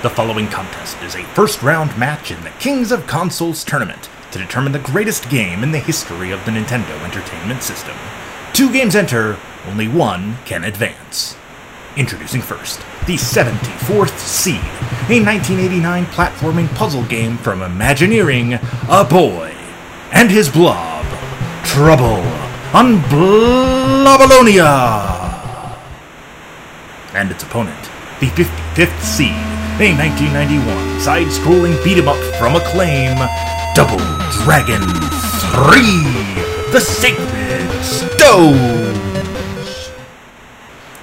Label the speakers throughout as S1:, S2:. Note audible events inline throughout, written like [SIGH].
S1: The following contest is a first round match in the Kings of Consoles tournament to determine the greatest game in the history of the Nintendo Entertainment System. Two games enter, only one can advance. Introducing first, the 74th Seed, a 1989 platforming puzzle game from Imagineering, A Boy and His Blob. Trouble on Blobolonia! And its opponent, the 55th Seed, May 1991, side-scrolling beat-em-up from Acclaim, Double Dragon 3, The Sacred Stones!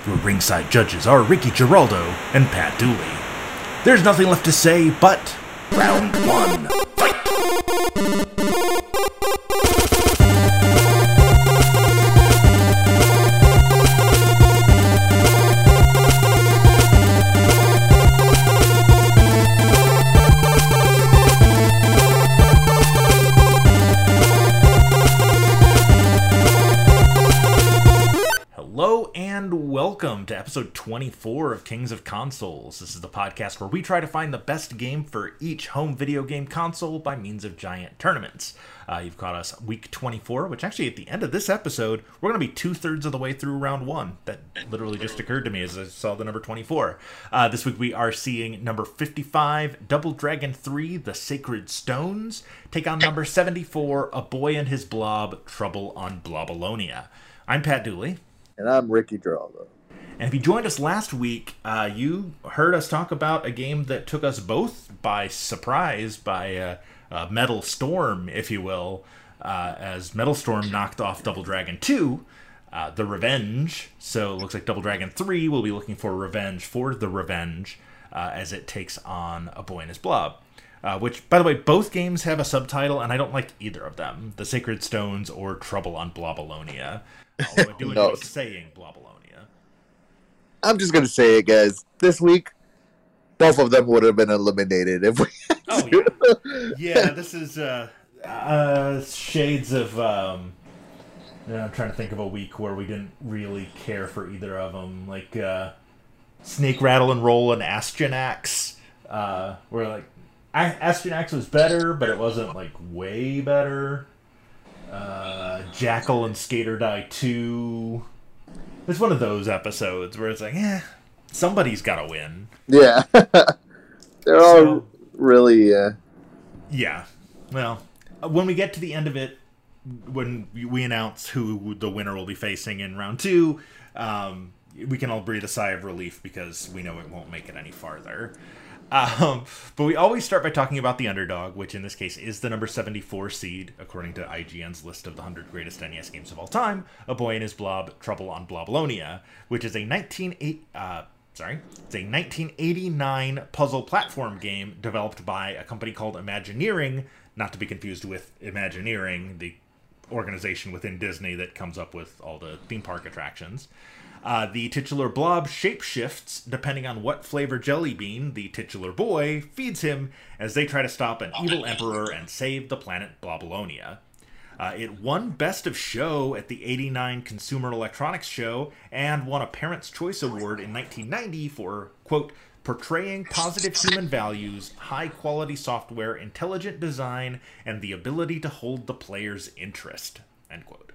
S1: Your ringside judges are Ricky Giraldo and Pat Dooley. There's nothing left to say but... Round 1. 24 of Kings of Consoles. This is the podcast where we try to find the best game for each home video game console by means of giant tournaments. Uh, you've caught us week 24, which actually at the end of this episode, we're going to be two thirds of the way through round one. That literally just occurred to me as I saw the number 24. Uh, this week we are seeing number 55, Double Dragon 3, The Sacred Stones, take on number 74, A Boy and His Blob, Trouble on Blobolonia. I'm Pat Dooley.
S2: And I'm Ricky Geraldo.
S1: And if you joined us last week, uh, you heard us talk about a game that took us both by surprise by uh, uh, Metal Storm, if you will, uh, as Metal Storm knocked off Double Dragon 2, uh, The Revenge. So it looks like Double Dragon 3 will be looking for revenge for The Revenge uh, as it takes on A Boy and His Blob. Uh, which, by the way, both games have a subtitle, and I don't like either of them The Sacred Stones or Trouble on Blobolonia. Although I do [LAUGHS]
S2: No.
S1: saying Blobolonia.
S2: I'm just gonna say it, guys. This week, both of them would have been eliminated if we.
S1: Oh, yeah. yeah, this is uh, uh, shades of. Um, yeah, I'm trying to think of a week where we didn't really care for either of them, like uh, Snake Rattle and Roll and Astyanax. Uh, where like A- Astyanax was better, but it wasn't like way better. Uh, Jackal and Skate or Die Two. It's one of those episodes where it's like, eh, somebody's got to win.
S2: yeah, [LAUGHS] they're all really. Uh,
S1: Yeah. Well, uh, when we get to the end of it, when we announce who the winner will be facing in round two, um, we can all breathe a sigh of relief because we know it won't make it any farther. Um, but we always start by talking about the underdog, which in this case is the number 74 seed, according to IGN's list of the 100 greatest NES games of all time, A Boy and His Blob, Trouble on Blobolonia, which is a 198, uh, sorry, it's a 1989 puzzle platform game developed by a company called Imagineering, not to be confused with Imagineering, the organization within Disney that comes up with all the theme park attractions. Uh, the titular blob shapeshifts depending on what flavor jelly bean the titular boy feeds him as they try to stop an evil emperor and save the planet Blobolonia. Uh, it won Best of Show at the 89 Consumer Electronics Show and won a Parents' Choice Award in 1990 for, quote, portraying positive human values, high quality software, intelligent design, and the ability to hold the player's interest, end quote.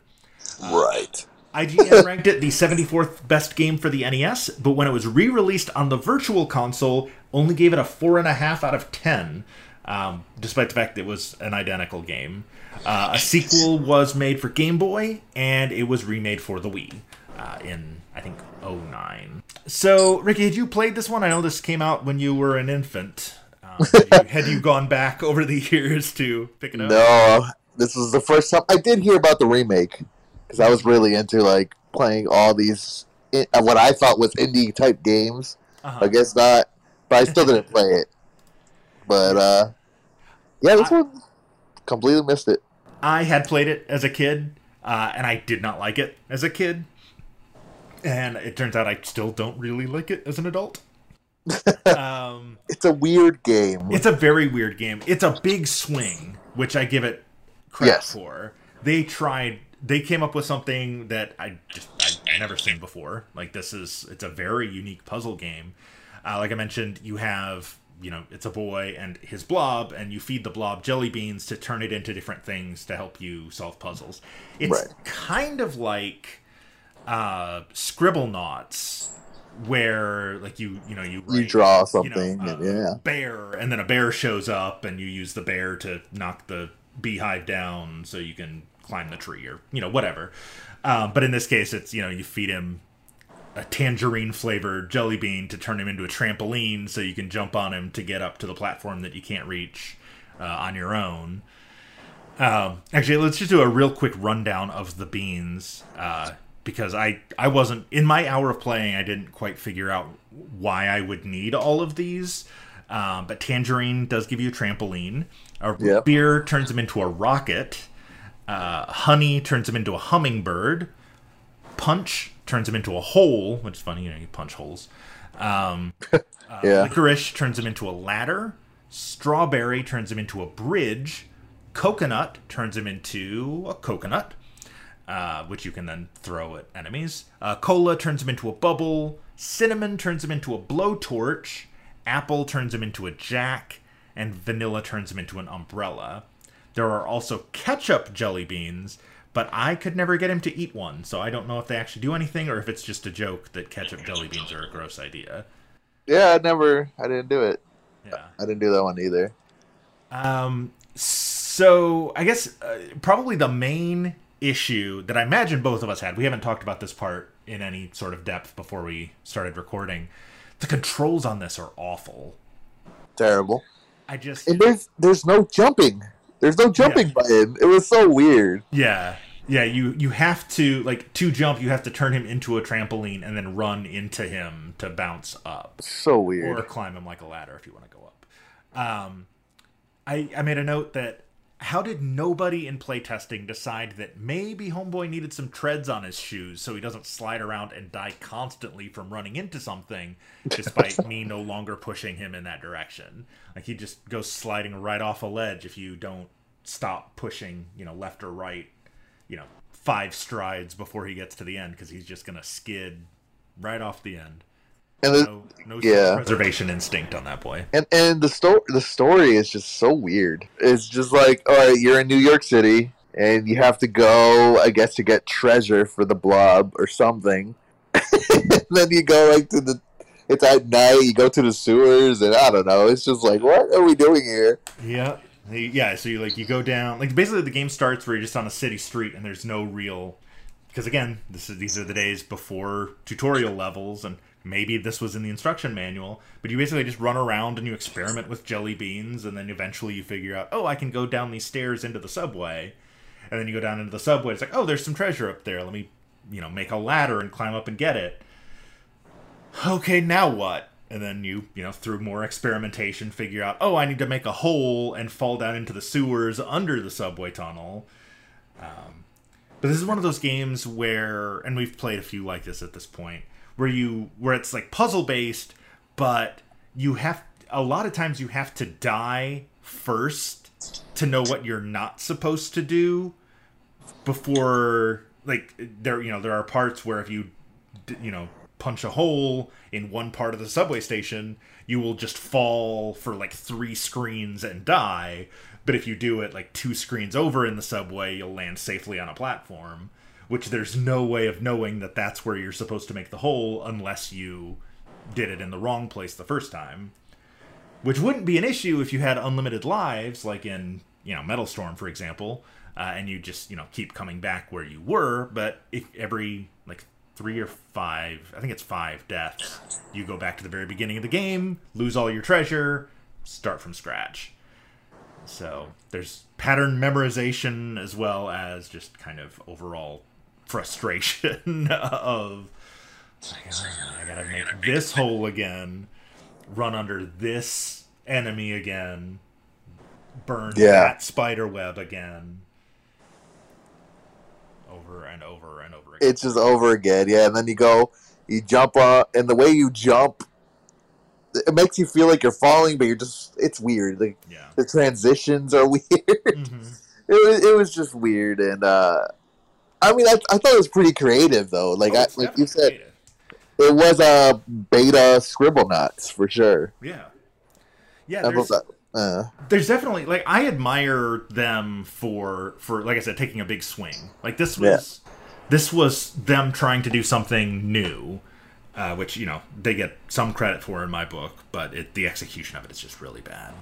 S2: right.
S1: IGN [LAUGHS] ranked it the 74th best game for the NES, but when it was re released on the Virtual Console, only gave it a 4.5 out of 10, um, despite the fact that it was an identical game. Uh, a sequel was made for Game Boy, and it was remade for the Wii uh, in, I think, 09. So, Ricky, had you played this one? I know this came out when you were an infant. Um, had, you, [LAUGHS] had you gone back over the [LAUGHS] years to pick it up?
S2: No, this was the first time I did hear about the remake because I was really into like playing all these uh, what I thought was indie type games.
S1: Uh-huh.
S2: I guess not, but I still didn't play it. But uh, yeah, this
S1: I-
S2: one completely missed it.
S1: I had played it as a kid, uh, and I did not like it as a kid. And it turns out I still don't really like it as an adult. [LAUGHS] um,
S2: It's a weird game.
S1: it's a very weird game. It's a big swing, which I give it credit
S2: Yes.
S1: for. They tried. They came up with something that I just I never seen before. Like this is it's a very unique puzzle game. Uh, like I mentioned, you have you know it's a boy and his blob, and you feed the blob jelly beans to turn it into different things to help you solve puzzles. It's
S2: Right.
S1: kind of like uh, Scribblenauts, where like you you know you
S2: You
S1: write,
S2: draw
S1: you know,
S2: something,
S1: uh,
S2: and yeah.
S1: bear, and then a bear shows up, and you use the bear to knock the beehive down so you can climb the tree or you know whatever. Um, but in this case, it's you know you feed him a tangerine flavored jelly bean to turn him into a trampoline so you can jump on him to get up to the platform that you can't reach uh, on your own. Um, actually, let's just do a real quick rundown of the beans uh, because I I wasn't in my hour of playing. I didn't quite figure out why I would need all of these. Um, but tangerine does give you a trampoline. A
S2: Yep.
S1: beer turns him into a rocket. Uh, honey turns him into a hummingbird. Punch turns him into a hole, which is funny. You know, you punch holes. Um, [LAUGHS] uh,
S2: Yeah.
S1: Licorice turns him into a ladder. Strawberry turns him into a bridge. Coconut turns him into a coconut, uh, which you can then throw at enemies. Uh, cola turns him into a bubble. Cinnamon turns him into a blowtorch. Apple turns him into a jack. And vanilla turns him into an umbrella. There are also ketchup jelly beans, but I could never get him to eat one, so I don't know if they actually do anything or if it's just a joke that ketchup jelly beans are a gross idea.
S2: Yeah, I never, I didn't do it.
S1: Yeah.
S2: I didn't do that one either.
S1: Um. So I guess uh, probably the main issue that I imagine both of us had. We haven't talked about this part in any sort of depth before we started recording. The controls on this are awful.
S2: Terrible.
S1: I just
S2: And there's there's no jumping. There's no jumping
S1: Yeah.
S2: button. It was so weird.
S1: yeah yeah you you have to like to jump you have to turn him into a trampoline and then run into him to bounce up.
S2: So weird.
S1: or climb him like a ladder if you want to go up. Um, I I made a note that how did nobody in playtesting decide that maybe Homeboy needed some treads on his shoes so he doesn't slide around and die constantly from running into something, [LAUGHS] despite me no longer pushing him in that direction? Like he just goes sliding right off a ledge if you don't stop pushing, you know, left or right, you know, five strides before he gets to the end because he's just gonna skid right off the end.
S2: And the,
S1: No, no
S2: yeah.
S1: preservation instinct on that boy.
S2: and and the story the story is just so weird. It's just like, all right, you're in New York City and you have to go, I guess, to get treasure for the blob or something. and [LAUGHS] then you go like to the. It's at night. You go to the sewers, and I don't know. It's just like, what are we doing here?
S1: Yeah. Yeah, so you like you go down like basically the game starts where you're just on a city street and there's no real because again, this is these are the days before tutorial levels and maybe this was in the instruction manual, but you basically just run around and you experiment with jelly beans and then eventually you figure out, "Oh, I can go down these stairs into the subway." And then you go down into the subway, it's like, "Oh, there's some treasure up there. Let me, you know, make a ladder and climb up and get it." okay, now what? And then you, you know, through more experimentation, figure out, oh, I need to make a hole and fall down into the sewers under the subway tunnel. Um, but this is one of those games where, and we've played a few like this at this point, where you, where it's like puzzle based, but you have, a lot of times you have to die first to know what you're not supposed to do before, like, there, you know, there are parts where if you, you know, punch a hole in one part of the subway station, you will just fall for like three screens and die. But if you do it like two screens over in the subway, you'll land safely on a platform. Which there's no way of knowing that that's where you're supposed to make the hole unless you did it in the wrong place the first time. Which wouldn't be an issue if you had unlimited lives, like in you know Metal Storm, for example, uh, and you just you know keep coming back where you were. But if every like three or five, I think it's five deaths, you go back to the very beginning of the game, lose all your treasure, start from scratch. So there's pattern memorization as well as just kind of overall frustration [LAUGHS] of I gotta make this hole again, run under this enemy again, burn
S2: Yeah.
S1: that spider web again. Over and over and over again.
S2: It's just over again, yeah. And then you go, you jump up, and the way you jump, it makes you feel like you're falling, but you're just—it's weird. Like
S1: yeah.
S2: the transitions are [LAUGHS] weird.
S1: Mhm.
S2: it was it was just weird and uh i mean i, I thought it was pretty creative though like
S1: Oh,
S2: I, like you said
S1: creative.
S2: it was a beta Scribblenauts for sure
S1: Yeah. Yeah, there's.
S2: Uh,
S1: there's definitely like I admire them for for like I said taking a big swing. Like this was this was them trying to do something new, uh, which you know they get some credit for in my book, but it, the execution of it is just really bad.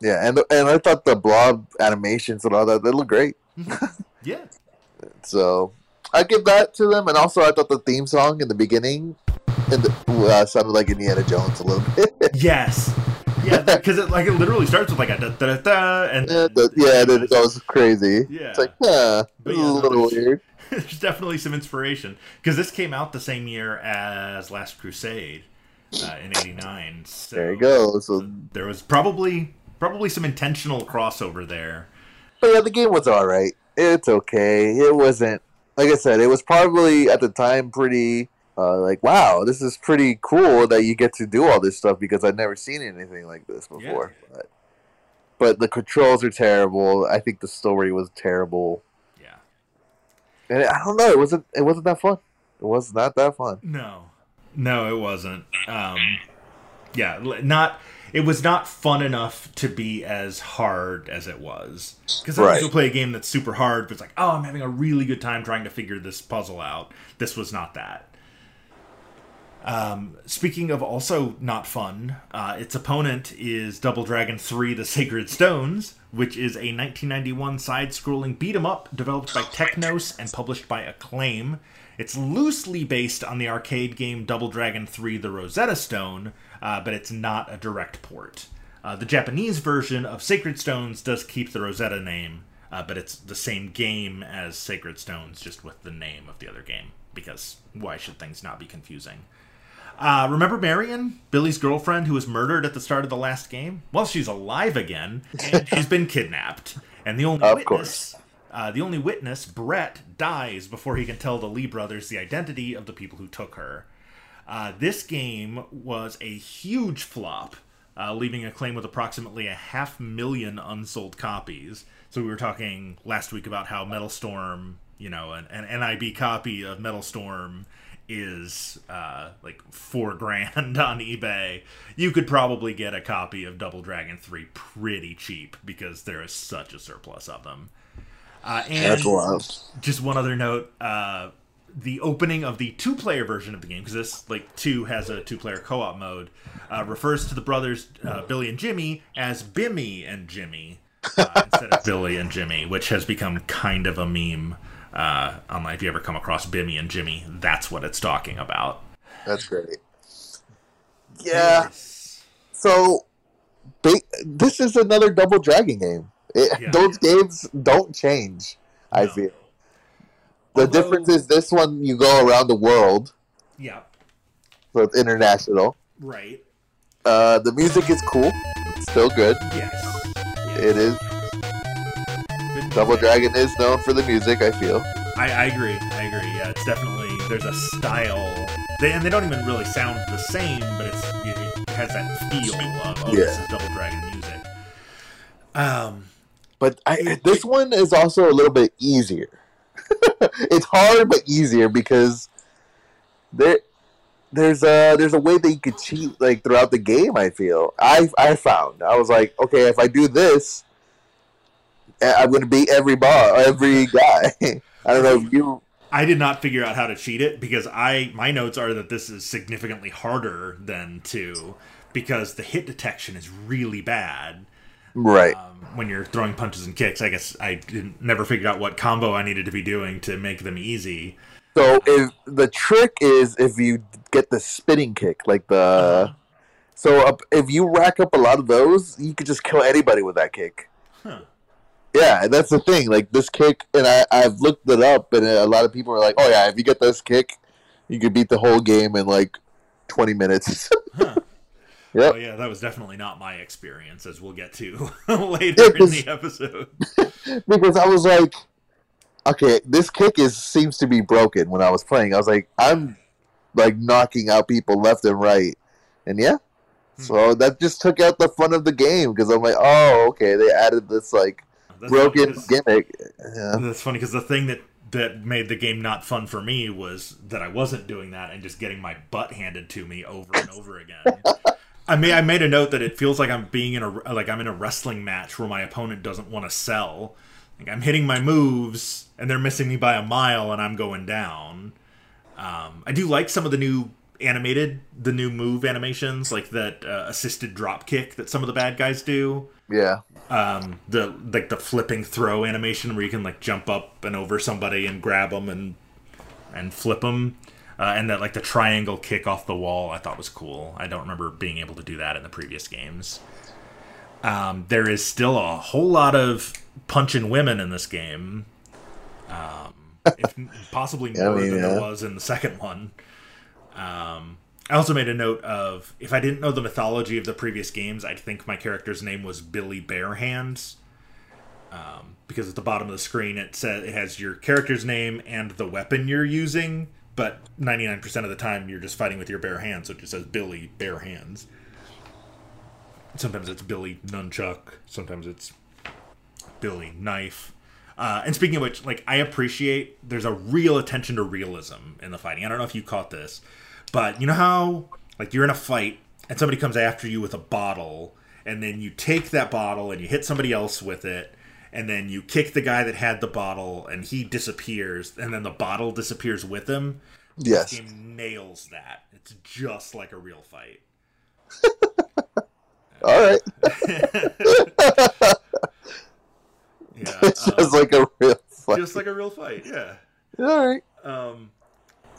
S2: yeah, and and I thought the blob animations and all that they look great. [LAUGHS]
S1: Yeah,
S2: So I give that to them, and also I thought the theme song in the beginning and the, uh, sounded like Indiana Jones a little [LAUGHS] bit.
S1: yes, yeah, [LAUGHS] because it like it literally starts with like a da da da, da and
S2: yeah, the, yeah, then it goes crazy.
S1: Yeah.
S2: It's like, huh,
S1: yeah,
S2: a
S1: no,
S2: little
S1: there's-
S2: weird. [LAUGHS]
S1: there's definitely some inspiration because this came out the same year as Last Crusade uh, in '89. So
S2: There you go. So,
S1: There was probably probably some intentional crossover there.
S2: but yeah, the game was all right. It's okay. It wasn't like I said. It was probably at the time pretty. Uh, like wow, this is pretty cool that you get to do all this stuff because I'd never seen anything like this before. But, but the controls are terrible. I think the story was terrible.
S1: Yeah.
S2: And I don't know. It wasn't. It wasn't that fun. It was not that fun.
S1: No. No, it wasn't. Um, yeah, not. It was not fun enough to be as hard as it was. Because
S2: Right.
S1: you'll play a game that's super hard, but it's like, oh, I'm having a really good time trying to figure this puzzle out. This was not that. Um, speaking of also not fun, uh, its opponent is Double Dragon 3 The Sacred Stones, which is a 1991 side scrolling beat 'em up developed by Technos and published by Acclaim. It's loosely based on the arcade game Double Dragon 3 The Rosetta Stone, uh, but it's not a direct port. Uh, the Japanese version of Sacred Stones does keep the Rosetta name, uh, but it's the same game as Sacred Stones, just with the name of the other game, because why should things not be confusing? Uh, remember Marian, Billy's girlfriend, who was murdered at the start of the last game? Well, she's alive again, and [LAUGHS] she's been kidnapped. And the only
S2: Of
S1: witness, uh, the only witness, Brett, dies before he can tell the Lee brothers the identity of the people who took her. Uh, this game was a huge flop, uh, leaving Acclaim with approximately a half million unsold copies. So we were talking last week about how Metal Storm, you know, an, an NIB copy of Metal Storm is uh, like four grand [LAUGHS] on eBay. You could probably get a copy of Double Dragon 3 pretty cheap because there is such a surplus of them. Uh, and just one other note uh the opening of the two-player version of the game because this like two has a two-player co-op mode uh, refers to the brothers uh, billy and jimmy as bimmy and jimmy uh, [LAUGHS] instead of billy and jimmy which has become kind of a meme uh online if you ever come across bimmy and jimmy that's what it's talking about
S2: That's great. Yeah. So, ba- this is another Double Dragon game. It,
S1: Yeah.
S2: Those games don't change. I feel. The
S1: Although-
S2: difference is this one you go around the world,
S1: yeah
S2: so it's international.
S1: right
S2: Uh, the music is cool. It's still good.
S1: yes,
S2: It is.
S1: Good
S2: Double
S1: music.
S2: Dragon is known for the music. I feel.
S1: I, I agree. I agree. Yeah, it's definitely there's a style, they, and they don't even really sound the same, but it's it has that feel of oh, this is Double Dragon music. Um,
S2: But I, this one is also a little bit easier. [LAUGHS] it's hard but easier because there there's a there's a way that you could cheat like throughout the game. I feel I I found I was like okay if I do this, I'm gonna beat every bar every guy. [LAUGHS] I don't know if you
S1: I did not figure out how to cheat it because I my notes are that this is significantly harder than two because the hit detection is really bad.
S2: right.
S1: um, when you're throwing punches and kicks. I guess I never figured out what combo I needed to be doing to make them easy.
S2: So if the trick is if you get the spinning kick, like the
S1: Uh-huh.
S2: so up, if you rack up a lot of those, you could just kill anybody with that kick.
S1: Huh.
S2: Yeah, that's the thing. Like this kick, and I I've looked it up, and a lot of people are like, "Oh yeah, if you get this kick, you could beat the whole game in like twenty minutes."
S1: Huh.
S2: Yep.
S1: Oh yeah, that was definitely not my experience, as we'll get to [LAUGHS] later in the episode. [LAUGHS]
S2: because I was like, "Okay, this kick is seems to be broken." When I was playing, I was like, "I'm like knocking out people left and right," and yeah. Hmm. So that just took out the fun of the game because I'm like, oh, okay, they added this like
S1: That's
S2: broken gimmick. Yeah.
S1: That's funny because the thing that that made the game not fun for me was that I wasn't doing that and just getting my butt handed to me over and over again. [LAUGHS] I mean, I made a note that it feels like I'm being in a like I'm in a wrestling match where my opponent doesn't want to sell. Like I'm hitting my moves and they're missing me by a mile and I'm going down. Um, I do like some of the new animated, the new move animations, like that uh, assisted drop kick that some of the bad guys do.
S2: Yeah.
S1: Um, the like the flipping throw animation where you can like jump up and over somebody and grab them and and flip them. Uh, and that like the triangle kick off the wall I thought was cool. I don't remember being able to do that in the previous games. Um, there is still a whole lot of punching women in this game, um, if [LAUGHS] possibly
S2: Yeah, I
S1: more
S2: mean,
S1: than
S2: yeah.
S1: there was in the second one. Um, I also made a note of if I didn't know the mythology of the previous games, I'd think my character's name was Billy Barehands. Um, because at the bottom of the screen it says it has your character's name and the weapon you're using, but 99% of the time you're just fighting with your bare hands, so it just says Billy Bare Hands. Sometimes it's Billy Nunchuck, sometimes it's Billy Knife. Uh, and speaking of which, like I appreciate there's a real attention to realism in the fighting. I don't know if you caught this, but you know how like you're in a fight and somebody comes after you with a bottle, and then you take that bottle and you hit somebody else with it, and then you kick the guy that had the bottle and he disappears, and then the bottle disappears with him.
S2: Yes.
S1: This game nails that. It's just like a real fight. [LAUGHS]
S2: All right. [LAUGHS]
S1: Yeah,
S2: It's [LAUGHS] just like a real fight.
S1: just like a real fight. Yeah.
S2: All right.
S1: Um,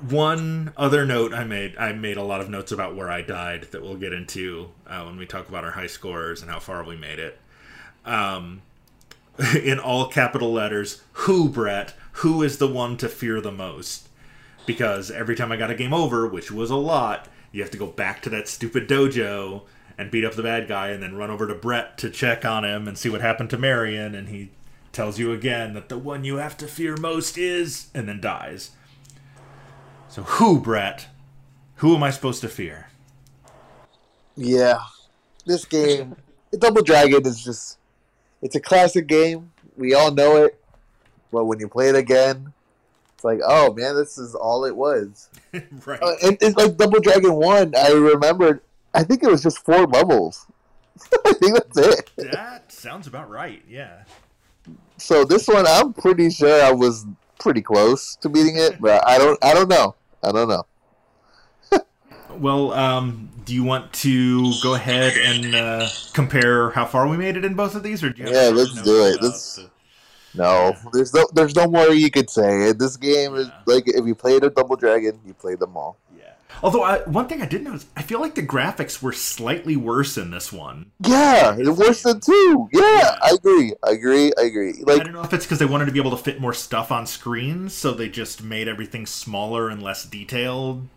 S1: one other note I made, I made a lot of notes about where I died that we'll get into uh, when we talk about our high scores and how far we made it. Um, [LAUGHS] in all capital letters, who, Brett, who is the one to fear the most? Because every time I got a game over, which was a lot, you have to go back to that stupid dojo and beat up the bad guy and then run over to Brett to check on him and see what happened to Marian and he tells you again that the one you have to fear most is and then dies. So who, Brett? Who am I supposed to fear?
S2: Yeah. This game, Double Dragon is just, it's a classic game. We all know it. But when you play it again, it's like, oh man, this is all it was. [LAUGHS]
S1: right.
S2: Uh, and it's like Double Dragon 1, I remembered, I think it was just four levels. [LAUGHS] I think that's it.
S1: that sounds about right. Yeah.
S2: So this one, I'm pretty sure I was pretty close to beating it, but I don't, I don't know. I don't know.
S1: Well, um, do you want to go ahead and uh, compare how far we made it in both of these, or do you have
S2: Yeah, let's do it. Let's-
S1: the-
S2: No, there's no, there's no more you could say. This game is like if you played a Double Dragon, you played them all.
S1: Yeah. Although I, one thing I did notice, I feel like the graphics were slightly worse in this one.
S2: Yeah, it's worse than two. Yeah,
S1: Yeah.
S2: I agree. I agree. I agree. Like I
S1: don't know if it's because they wanted to be able to fit more stuff on screen, so they just made everything smaller and less detailed.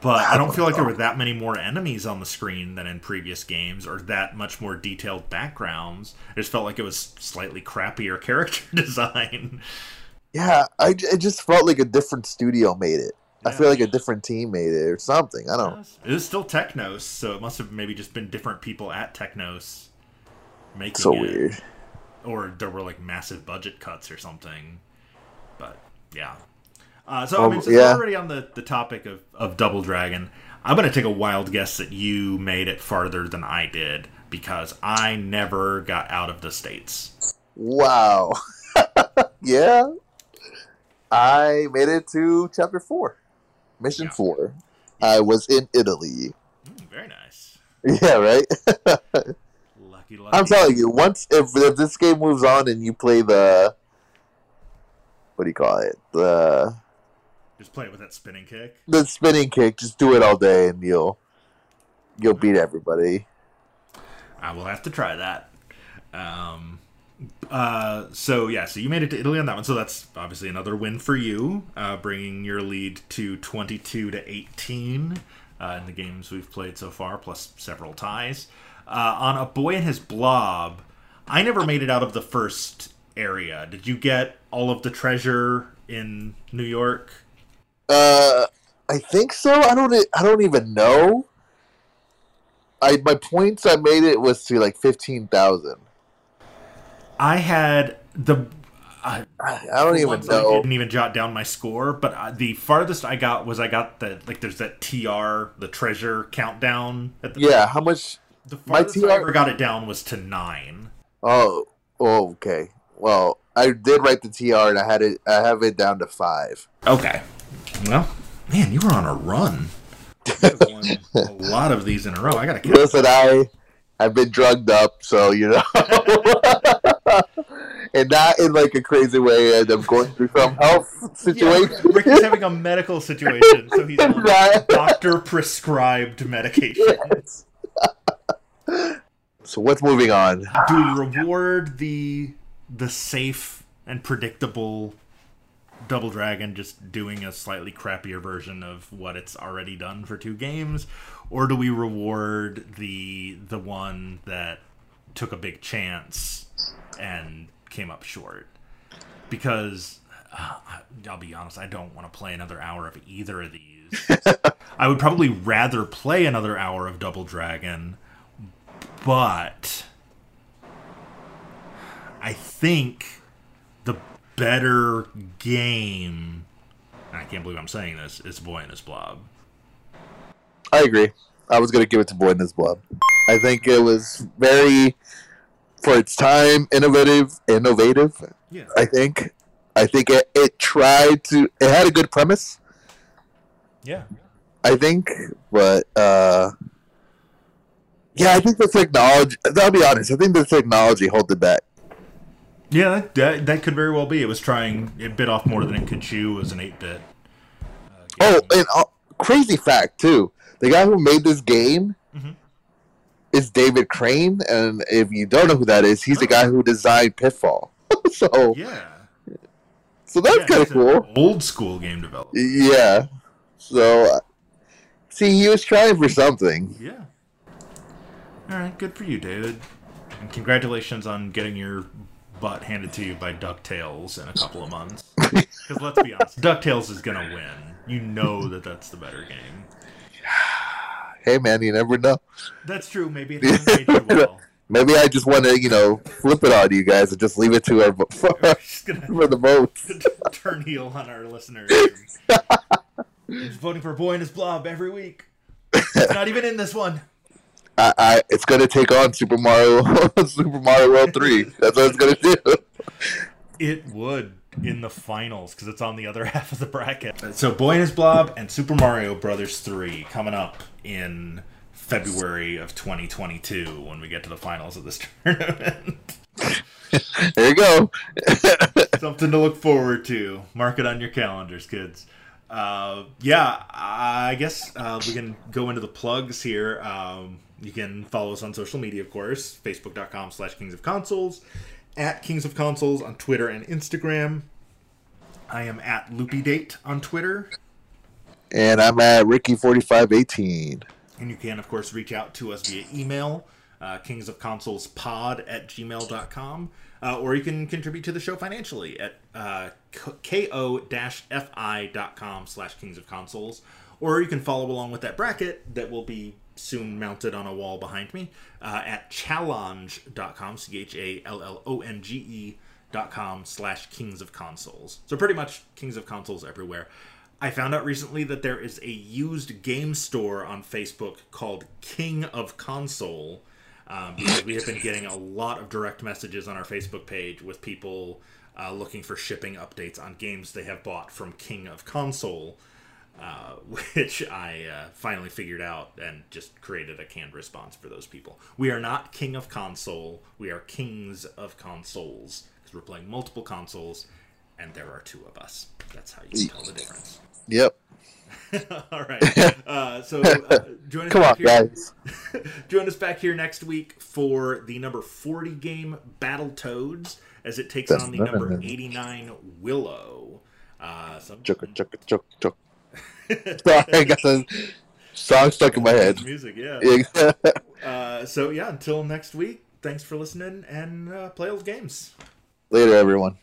S1: But I don't feel like there were [LAUGHS] that many more enemies on the screen than in previous games, or that much more detailed backgrounds. I just felt like it was slightly crappier [LAUGHS] character design.
S2: yeah, I it just felt like a different studio made it. I feel like a different team made it or something. I don't.
S1: It was still Technos, so it must have maybe just been different people at Technos making it.
S2: So
S1: it.
S2: weird.
S1: or there were like massive budget cuts or something. But yeah. Uh, so I mean, since
S2: yeah.
S1: we're already on the, the topic of, of Double Dragon, I'm going to take a wild guess that you made it farther than I did because I never got out of the states.
S2: Wow. [LAUGHS] yeah, I made it to chapter four, mission
S1: Yeah.
S2: four. I was in Italy.
S1: Mm, very nice.
S2: Yeah, right.
S1: Lucky, [LAUGHS] lucky.
S2: I'm telling you, once if, if this game moves on and you play the what do you call it the
S1: Just play it with that spinning kick.
S2: the spinning kick, just do it all day and you'll you'll beat everybody.
S1: I will have to try that. Um, uh, so yeah, so you made it to Italy on that one. So that's obviously another win for you, uh, bringing your lead to 22 to 18 uh, in the games we've played so far, plus several ties. Uh, on a boy and his blob, I never made it out of the first area. Did you get all of the treasure in New York?
S2: Uh, I think so. I don't. I don't even know. I my points I made it was to like fifteen thousand.
S1: I had the I,
S2: I don't even
S1: once I
S2: know.
S1: didn't even jot down my score, but uh, the farthest I got was I got the like. There's that TR, the treasure countdown. At the
S2: Yeah, how much?
S1: The
S2: My
S1: farthest I ever got it down was to nine.
S2: Oh, oh, okay. Well, I did write the TR, and I had it. I have it down to five.
S1: Okay. Well, man, you were on a run. You have won a [LAUGHS] lot of these in a row. I gotta count.
S2: Listen, I I've been drugged up, so you know, [LAUGHS] and not in like a crazy way. And I'm going through some health [LAUGHS]
S1: Yeah,
S2: situation.
S1: Rick is having a medical situation, so he's on
S2: Right.
S1: doctor prescribed medication.
S2: Yes. so what's moving on?
S1: Do we reward the the safe and predictable Double Dragon just doing a slightly crappier version of what it's already done for two games, or do we reward the the one that took a big chance and came up short? Because uh, I'll be honest, I don't want to play another hour of either of these. [LAUGHS] I would probably rather play another hour of Double Dragon, but I think the better game. I can't believe I'm saying this. It's Boy and His Blob.
S2: I agree. I was gonna give it to Boy in His Blob. I think it was very, for its time, innovative. Innovative.
S1: Yeah.
S2: I think. I think it, it tried to. It had a good premise.
S1: Yeah.
S2: I think, but uh, yeah, I think the technology. I'll be honest. I think the technology held it back.
S1: Yeah, that, that, could very well be. It was trying. It bit off more than it could chew as an 8 bit.
S2: Oh, and uh, crazy fact too: the guy who made this game
S1: Mhm.
S2: is David Crane, and if you don't know who that is, he's the guy who designed Pitfall. [LAUGHS] so,
S1: Yeah.
S2: so that's
S1: Yeah,
S2: kind of cool.
S1: Old school game developer.
S2: Yeah. So, uh, see, he was trying for something.
S1: Yeah. All right, good for you, David. And congratulations on getting your butt handed to you by DuckTales in a couple of months. [LAUGHS] Because let's be honest, DuckTales is going to win. You know that that's the better game.
S2: Hey, man, you never know.
S1: That's true. Maybe it hasn't [LAUGHS] well.
S2: Maybe I just want to, you know, flip it on you guys and just leave it to our for, [LAUGHS]
S1: just going to
S2: for the votes.
S1: turn heel on our listeners. He's voting for Boy and his Blob every week. It's not even in this one.
S2: I, I, it's gonna take on Super Mario, [LAUGHS] Super Mario World Three. That's what it's gonna do.
S1: It would in the finals because it's on the other [LAUGHS] half of the bracket. So Boy and His Blob and Super Mario Brothers 3 coming up in February of 2022 when we get to the finals of this [LAUGHS] tournament.
S2: There you go.
S1: Something to look forward to. Mark it on your calendars, kids. Uh, yeah, I guess uh, we can go into the plugs here. Um, you can follow us on social media, of course, facebook.com slash kings of consoles, at kings of consoles on Twitter and Instagram. I am at loopydate on Twitter.
S2: and I'm at Ricky forty five eighteen.
S1: And you can, of course, reach out to us via email, uh, kingsofconsolespod at gmail.com, uh, or you can contribute to the show financially at uh, ko-fi.com slash kings of consoles or you can follow along with that bracket that will be soon mounted on a wall behind me uh, at challonge.com, C-H-A-L-L-O-N-G-E dot com slash kings of consoles. So pretty much kings of consoles everywhere. I found out recently that there is a used game store on Facebook called King of Console. Um, because we have been getting a lot of direct messages on our Facebook page with people uh, looking for shipping updates on games they have bought from King of Console, uh, [LAUGHS] which I uh, finally figured out and just created a canned response for those people. We are not King of Console, we are Kings of Consoles because we're playing multiple consoles and there are two of us. That's how you tell the difference.
S2: Yep. [LAUGHS]
S1: All right. Uh, so uh, join us [LAUGHS]
S2: Come
S1: back
S2: on,
S1: here.
S2: guys. [LAUGHS]
S1: join us back here next week for the number 40 game Battletoads as it takes on the number 89 Willow. Uh, so
S2: Chuck, chuck, chuck, chuck. Sorry, I got the song stuck in my head.
S1: music, yeah.
S2: Yeah.
S1: Uh, so yeah, until next week. Thanks for listening and uh, play old games.
S2: Later, everyone.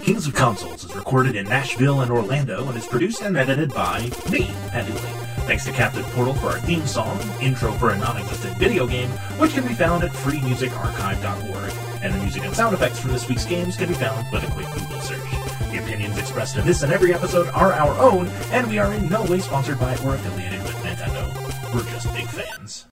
S3: Kings of Consoles is recorded in Nashville and Orlando and is produced and edited by me, Pat Dooley. Thanks to Captain Portal for our theme song, intro for a non-existent video game, which can be found at freemusicarchive.org.
S1: and the music and sound effects from this week's games can be found with a quick Google search. The opinions expressed in this and every episode are our own, and we are in no way sponsored by or affiliated with Nintendo. We're just big fans.